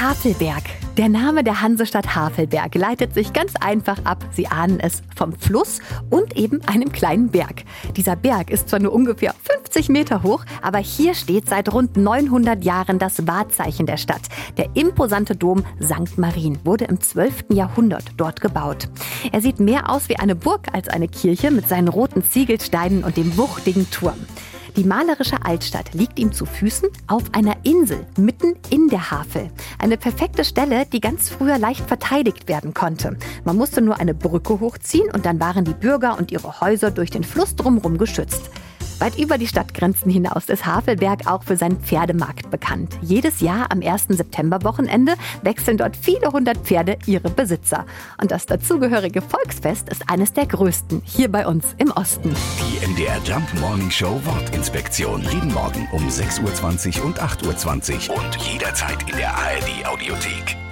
Havelberg. Der Name der Hansestadt Havelberg leitet sich ganz einfach ab, Sie ahnen es, vom Fluss und eben einem kleinen Berg. Dieser Berg ist zwar nur ungefähr 50 Meter hoch, aber hier steht seit rund 900 Jahren das Wahrzeichen der Stadt. Der imposante Dom St. Marien wurde im 12. Jahrhundert dort gebaut. Er sieht mehr aus wie eine Burg als eine Kirche mit seinen roten Ziegelsteinen und dem wuchtigen Turm. Die malerische Altstadt liegt ihm zu Füßen auf einer Insel mitten in der Havel. Eine perfekte Stelle, die ganz früher leicht verteidigt werden konnte. Man musste nur eine Brücke hochziehen und dann waren die Bürger und ihre Häuser durch den Fluss drumherum geschützt. Weit über die Stadtgrenzen hinaus ist Havelberg auch für seinen Pferdemarkt bekannt. Jedes Jahr am 1. Septemberwochenende wechseln dort viele hundert Pferde ihre Besitzer. Und das dazugehörige Volksfest ist eines der größten hier bei uns im Osten. Die MDR Jump Morning Show Wortinspektion. Jeden Morgen um 6.20 Uhr und 8.20 Uhr. Und jederzeit in der ARD Audiothek.